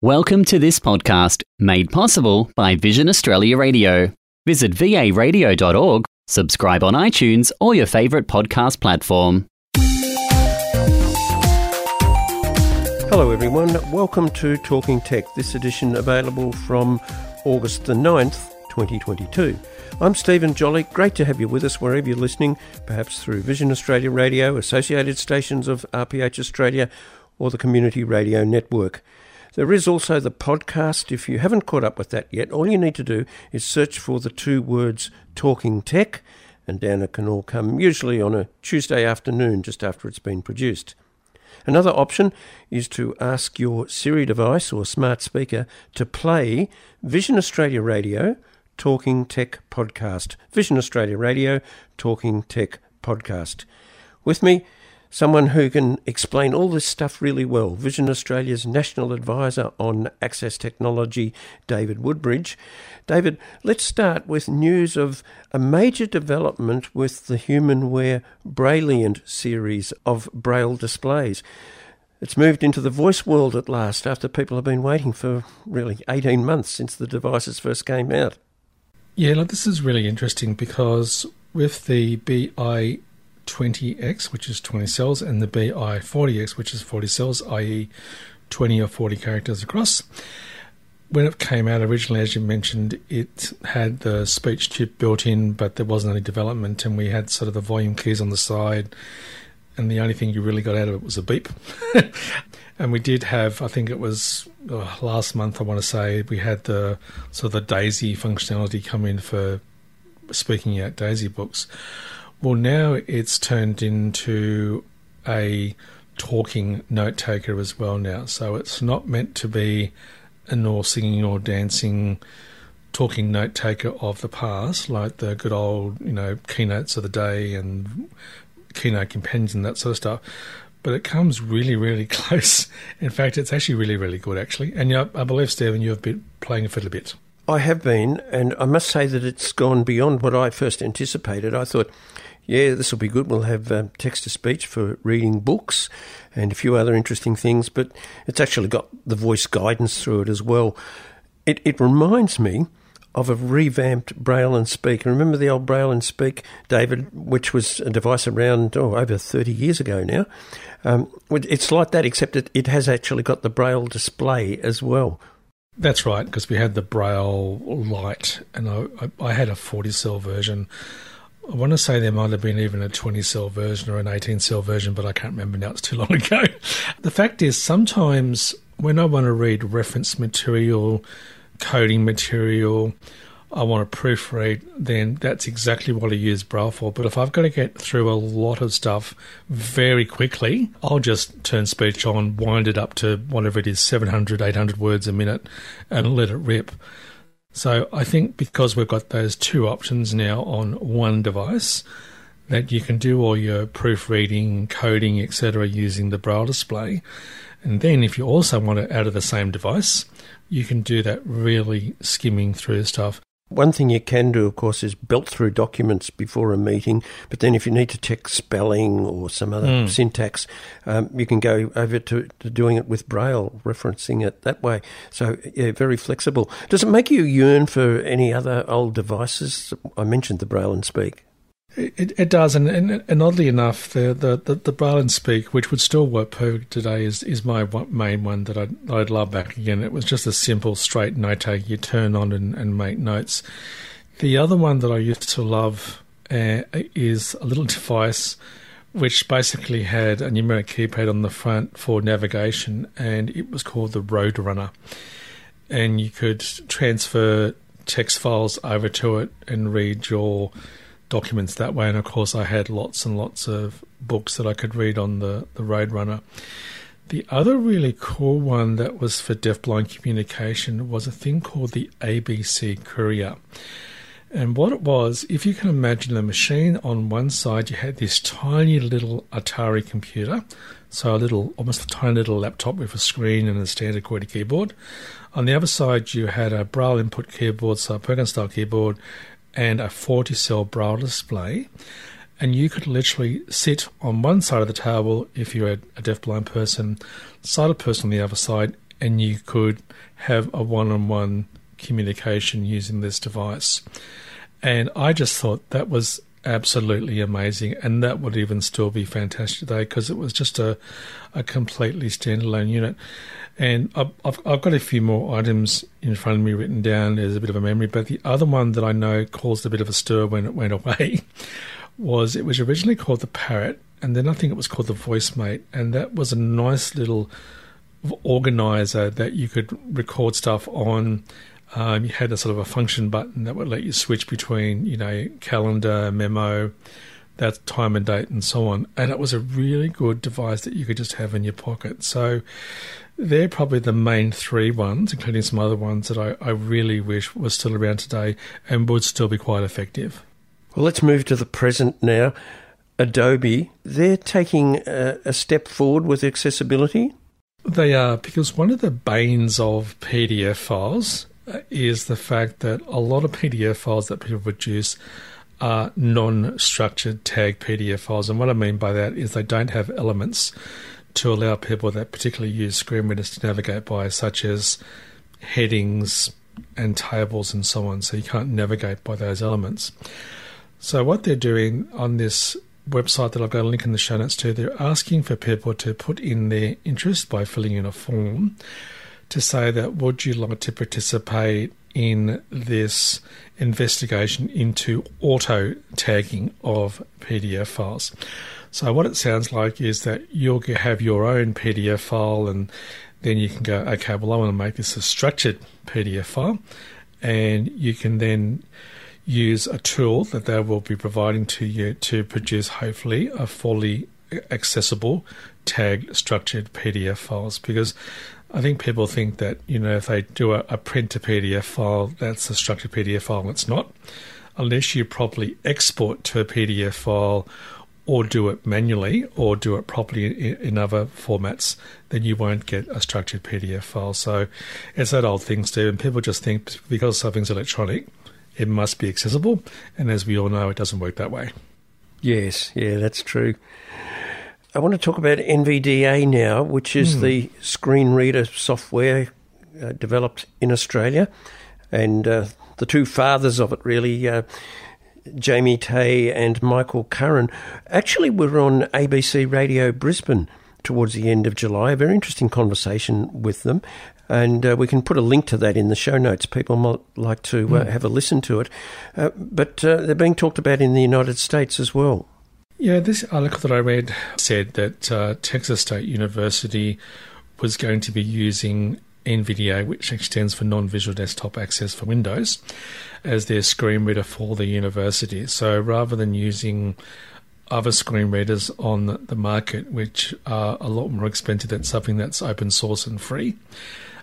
Welcome to this podcast, made possible by Vision Australia Radio. Visit varadio.org, subscribe on iTunes or your favourite podcast platform. Hello, everyone. Welcome to Talking Tech, this edition available from August the 9th, 2022. I'm Stephen Jolly. Great to have you with us wherever you're listening, perhaps through Vision Australia Radio, associated stations of RPH Australia, or the Community Radio Network. There is also the podcast. If you haven't caught up with that yet, all you need to do is search for the two words Talking Tech, and down it can all come, usually on a Tuesday afternoon just after it's been produced. Another option is to ask your Siri device or smart speaker to play Vision Australia Radio Talking Tech Podcast. Vision Australia Radio Talking Tech Podcast. With me someone who can explain all this stuff really well. Vision Australia's National Advisor on Access Technology, David Woodbridge. David, let's start with news of a major development with the Humanware Brailliant series of Braille displays. It's moved into the voice world at last after people have been waiting for really 18 months since the devices first came out. Yeah, look, this is really interesting because with the BI 20X, which is 20 cells, and the BI 40X, which is 40 cells, i.e., 20 or 40 characters across. When it came out originally, as you mentioned, it had the speech chip built in, but there wasn't any development, and we had sort of the volume keys on the side, and the only thing you really got out of it was a beep. and we did have, I think it was oh, last month, I want to say, we had the sort of the DAISY functionality come in for speaking out DAISY books well, now it's turned into a talking note taker as well now. So it's not meant to be an all singing or dancing talking note taker of the past, like the good old, you know, keynotes of the day and keynote companions and that sort of stuff. But it comes really, really close. In fact, it's actually really, really good, actually. And I believe, Stephen, you have been playing it a bit. I have been, and I must say that it's gone beyond what I first anticipated. I thought yeah, this will be good. We'll have um, text to speech for reading books and a few other interesting things, but it's actually got the voice guidance through it as well. It, it reminds me of a revamped Braille and Speak. Remember the old Braille and Speak, David, which was a device around oh, over 30 years ago now? Um, it's like that, except it, it has actually got the Braille display as well. That's right, because we had the Braille Lite, and I, I, I had a 40 cell version I want to say there might have been even a 20 cell version or an 18 cell version, but I can't remember now. It's too long ago. the fact is, sometimes when I want to read reference material, coding material, I want to proofread, then that's exactly what I use Braille for. But if I've got to get through a lot of stuff very quickly, I'll just turn speech on, wind it up to whatever it is, 700, 800 words a minute, and let it rip. So I think because we've got those two options now on one device, that you can do all your proofreading, coding, etc. using the Braille display. And then if you also want it out of the same device, you can do that really skimming through stuff. One thing you can do, of course, is belt through documents before a meeting. But then, if you need to check spelling or some other mm. syntax, um, you can go over to, to, doing it with Braille, referencing it that way. So, yeah, very flexible. Does it make you yearn for any other old devices? I mentioned the Braille and Speak. It, it does, and, and, and oddly enough, the, the, the, the Speak, which would still work perfect today, is, is my main one that I'd, I'd love back again. It was just a simple, straight note take you turn on and, and make notes. The other one that I used to love uh, is a little device which basically had a numeric keypad on the front for navigation, and it was called the Roadrunner. And you could transfer text files over to it and read your documents that way. And of course, I had lots and lots of books that I could read on the, the Roadrunner. The other really cool one that was for deafblind communication was a thing called the ABC Courier. And what it was, if you can imagine a machine on one side, you had this tiny little Atari computer, so a little, almost a tiny little laptop with a screen and a standard QWERTY keyboard. On the other side, you had a Braille input keyboard, so a Perkins style keyboard, and a 40 cell braille display. And you could literally sit on one side of the table if you're a, deafblind person, sighted person on the other side, and you could have a one on one communication using this device. And I just thought that was absolutely amazing, and that would even still be fantastic today because it was just a, a completely standalone unit. And I've, I've, I've, got a few more items in front of me written down as a bit of a memory, but the other one that I know caused a bit of a stir when it went away was it was originally called the Parrot, and then I think it was called the VoiceMate, and that was a nice little organizer that you could record stuff on. Um, you had a sort of a function button that would let you switch between, you know, calendar, memo, that time and date, and so on. And it was a really good device that you could just have in your pocket. So they're probably the main three ones, including some other ones that I, I really wish were still around today and would still be quite effective. Well, let's move to the present now. Adobe, they're taking a, a step forward with accessibility. They are, because one of the banes of PDF files Uh, is the fact that a lot of PDF files that people produce are non structured tag PDF files. And what I mean by that is they don't have elements to allow people that particularly use screen readers to navigate by, such as headings and tables and so on. So you can't navigate by those elements. So what they're doing on this website that I've got a link in the show notes to, they're asking for people to put in their interest by filling in a form to say that would you like to participate in this investigation into auto tagging of PDF files. So, what it sounds like is that you'll have your own PDF file, and then you can go, okay, well, I want to make this a structured PDF file, and you can then use a tool that they will be providing to you to produce, hopefully, a fully accessible tagged structured PDF files because I think people think that, you know, if they do a, a print to PDF file, that's a structured PDF file. It's not. Unless you properly export to a PDF file or do it manually or do it properly in, in, other formats, then you won't get a structured PDF file. So it's that old thing, Steve, and people just think because something's electronic, it must be accessible. And as we all know, it doesn't work that way. Yes, yeah, that's true. I want to talk about NVDA now, which is mm. the screen reader software uh, developed in Australia. And uh, the two fathers of it, really, uh, Jamie Teh and Michael Curran, actually were on ABC Radio Brisbane towards the end of July. A very interesting conversation with them. And uh, we can put a link to that in the show notes. People might like to mm. have a listen to it. Uh, but uh, they're being talked about in the United States as well. Yeah, this article that I read said that uh, Texas State University was going to be using NVDA, which extends for non visual desktop access for Windows, as their screen reader for the university. So rather than using other screen readers on the market, which are a lot more expensive than something that's open source and free,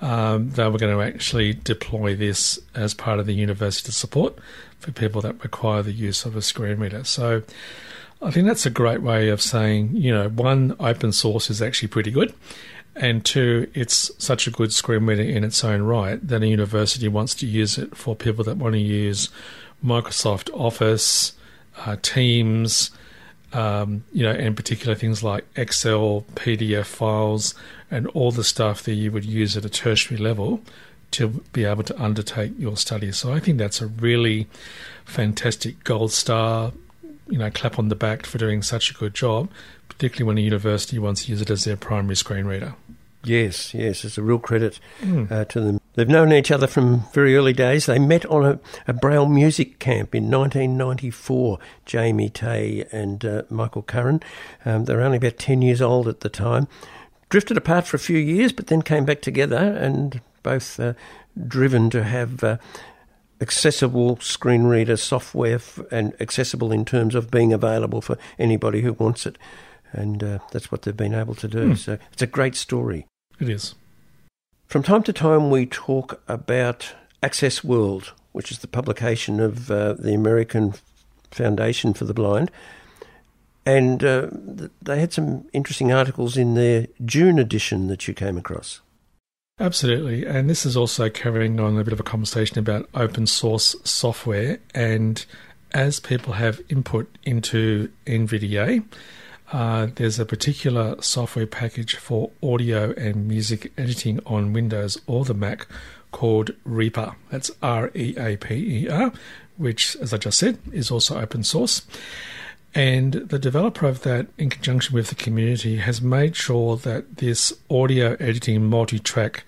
um, they were going to actually deploy this as part of the university support for people that require the use of a screen reader. So I think that's a great way of saying, you know, one, open source is actually pretty good and two, it's such a good screen reader in its own right that a university wants to use it for people that want to use Microsoft Office, uh, Teams, um, you know, in particular things like Excel, PDF files, and all the stuff that you would use at a tertiary level to be able to undertake your studies. So I think that's a really fantastic gold star, you know, clap on the back for doing such a good job particularly when a university wants to use it as their primary screen reader. Yes, yes, it's a real credit mm. uh, to them. They've known each other from very early days. They met on a, a Braille music camp in 1994, Jamie Teh and uh, Michael Curran. Um, they were only about 10 years old at the time. Drifted apart for a few years, but then came back together and both uh, driven to have uh, accessible screen reader software f- and accessible in terms of being available for anybody who wants it and uh, that's what they've been able to do. Mm. So it's a great story. It is. From time to time, we talk about Access World, which is the publication of uh, the American Foundation for the Blind. And uh, they had some interesting articles in their June edition that you came across. Absolutely. And this is also carrying on a bit of a conversation about open source software. And as people have input into NVDA, uh, there's a particular software package for audio and music editing on Windows or the Mac called Reaper. That's R E A P E R, which, as I just said, is also open source. And the developer of that, in conjunction with the community, has made sure that this audio editing multi track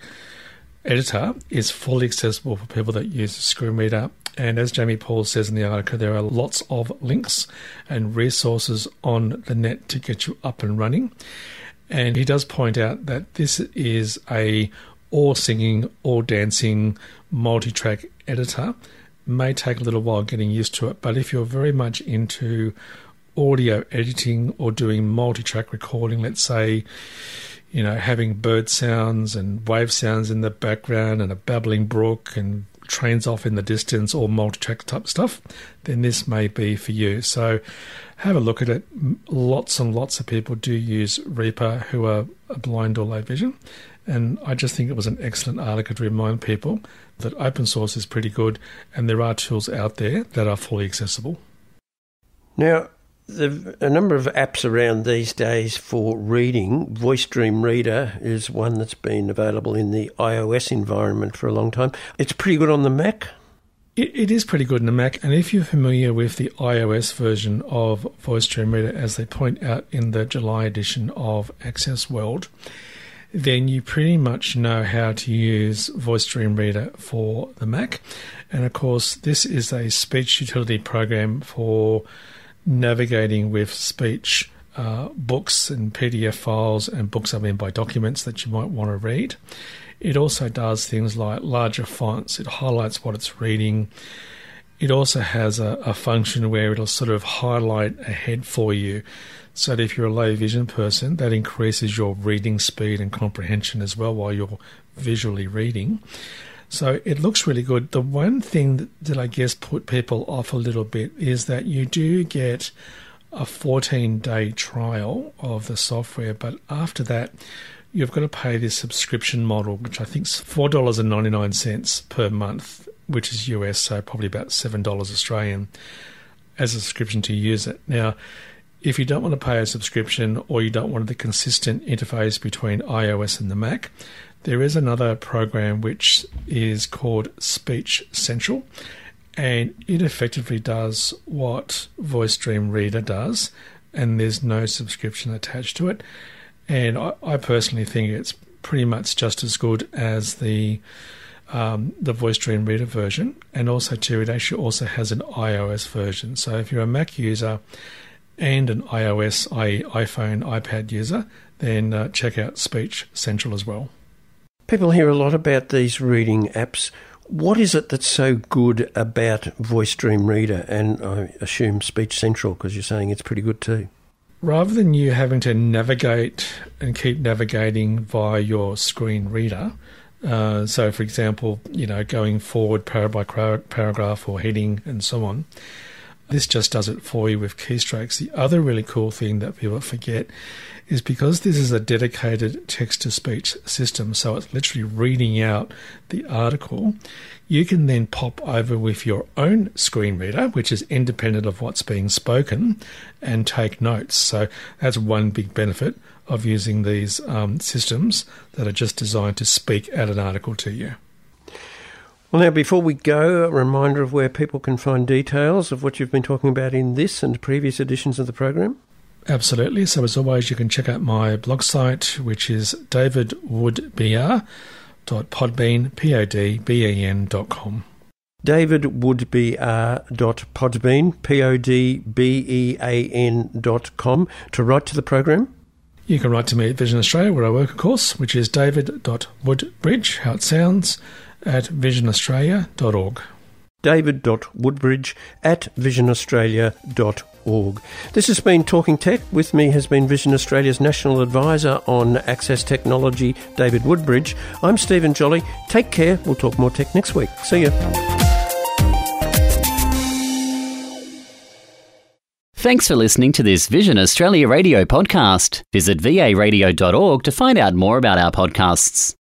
editor is fully accessible for people that use reader. And as Jamie Paul says in the article, there are lots of links and resources on the net to get you up and running. And he does point out that this is a all singing, all dancing, multi track editor. May take a little while getting used to it, but if you're very much into audio editing or doing multi track recording, let's say, you know, having bird sounds and wave sounds in the background and a babbling brook and trains off in the distance or multi track type stuff, then this may be for you. So have a look at it. Lots and lots of people do use Reaper who are blind or low vision. And I just think it was an excellent article to remind people that open source is pretty good and there are tools out there that are fully accessible. Now, a number of apps around these days for reading. Voice Dream Reader is one that's been available in the iOS environment for a long time. It's pretty good on the Mac. It, it is pretty good on the Mac, and if you're familiar with the iOS version of Voice Dream Reader, as they point out in the July edition of Access World, then you pretty much know how to use Voice Dream Reader for the Mac. And of course, this is a speech utility program for navigating with speech uh, books and PDF files and books, I mean, by documents that you might want to read. It also does things like larger fonts, it highlights what it's reading. It also has a, a function where it'll sort of highlight ahead for you so that if you're a low vision person, that increases your reading speed and comprehension as well while you're visually reading. So it looks really good. The one thing that, that I guess put people off a little bit is that you do get a 14 day trial of the software, but after that, you've got to pay this subscription model, which I think is $4.99 per month, which is US, so probably about $7 Australian as a subscription to use it. Now, if you don't want to pay a subscription or you don't want the consistent interface between iOS and the Mac, there is another program which is called Speech Central, and it effectively does what Voice Dream Reader does, and there's no subscription attached to it. And I, I personally think it's pretty much just as good as the um, the Voice Dream Reader version, and also too, it actually also has an iOS version. So if you're a Mac user and an iOS, i.e., iPhone, iPad user, then uh, check out Speech Central as well. People hear a lot about these reading apps. What is it that's so good about Voice Dream Reader and I assume Speech Central because you're saying it's pretty good too? Rather than you having to navigate and keep navigating via your screen reader, uh, so for example, you know, going forward paragraph by paragraph or heading and so on, this just does it for you with keystrokes. The other really cool thing that people forget is because this is a dedicated text to speech system, so it's literally reading out the article, you can then pop over with your own screen reader, which is independent of what's being spoken, and take notes. So that's one big benefit of using these um, systems that are just designed to speak out an article to you. Well, now, before we go, a reminder of where people can find details of what you've been talking about in this and previous editions of the program. Absolutely. So, as always, you can check out my blog site, which is davidwoodbr.podbean.com. davidwoodbr.podbean, P-O-D-B-E-A-N dot com, to write to the program? You can write to me at Vision Australia, where I work, of course, which is david.woodbridge, how it sounds, at visionaustralia.org. David.woodbridge at visionaustralia.org. This has been Talking Tech. With me has been Vision Australia's National Advisor on Access Technology, David Woodbridge. I'm Stephen Jolly. Take care. We'll talk more tech next week. See you. Thanks for listening to this Vision Australia radio podcast. Visit varadio.org to find out more about our podcasts.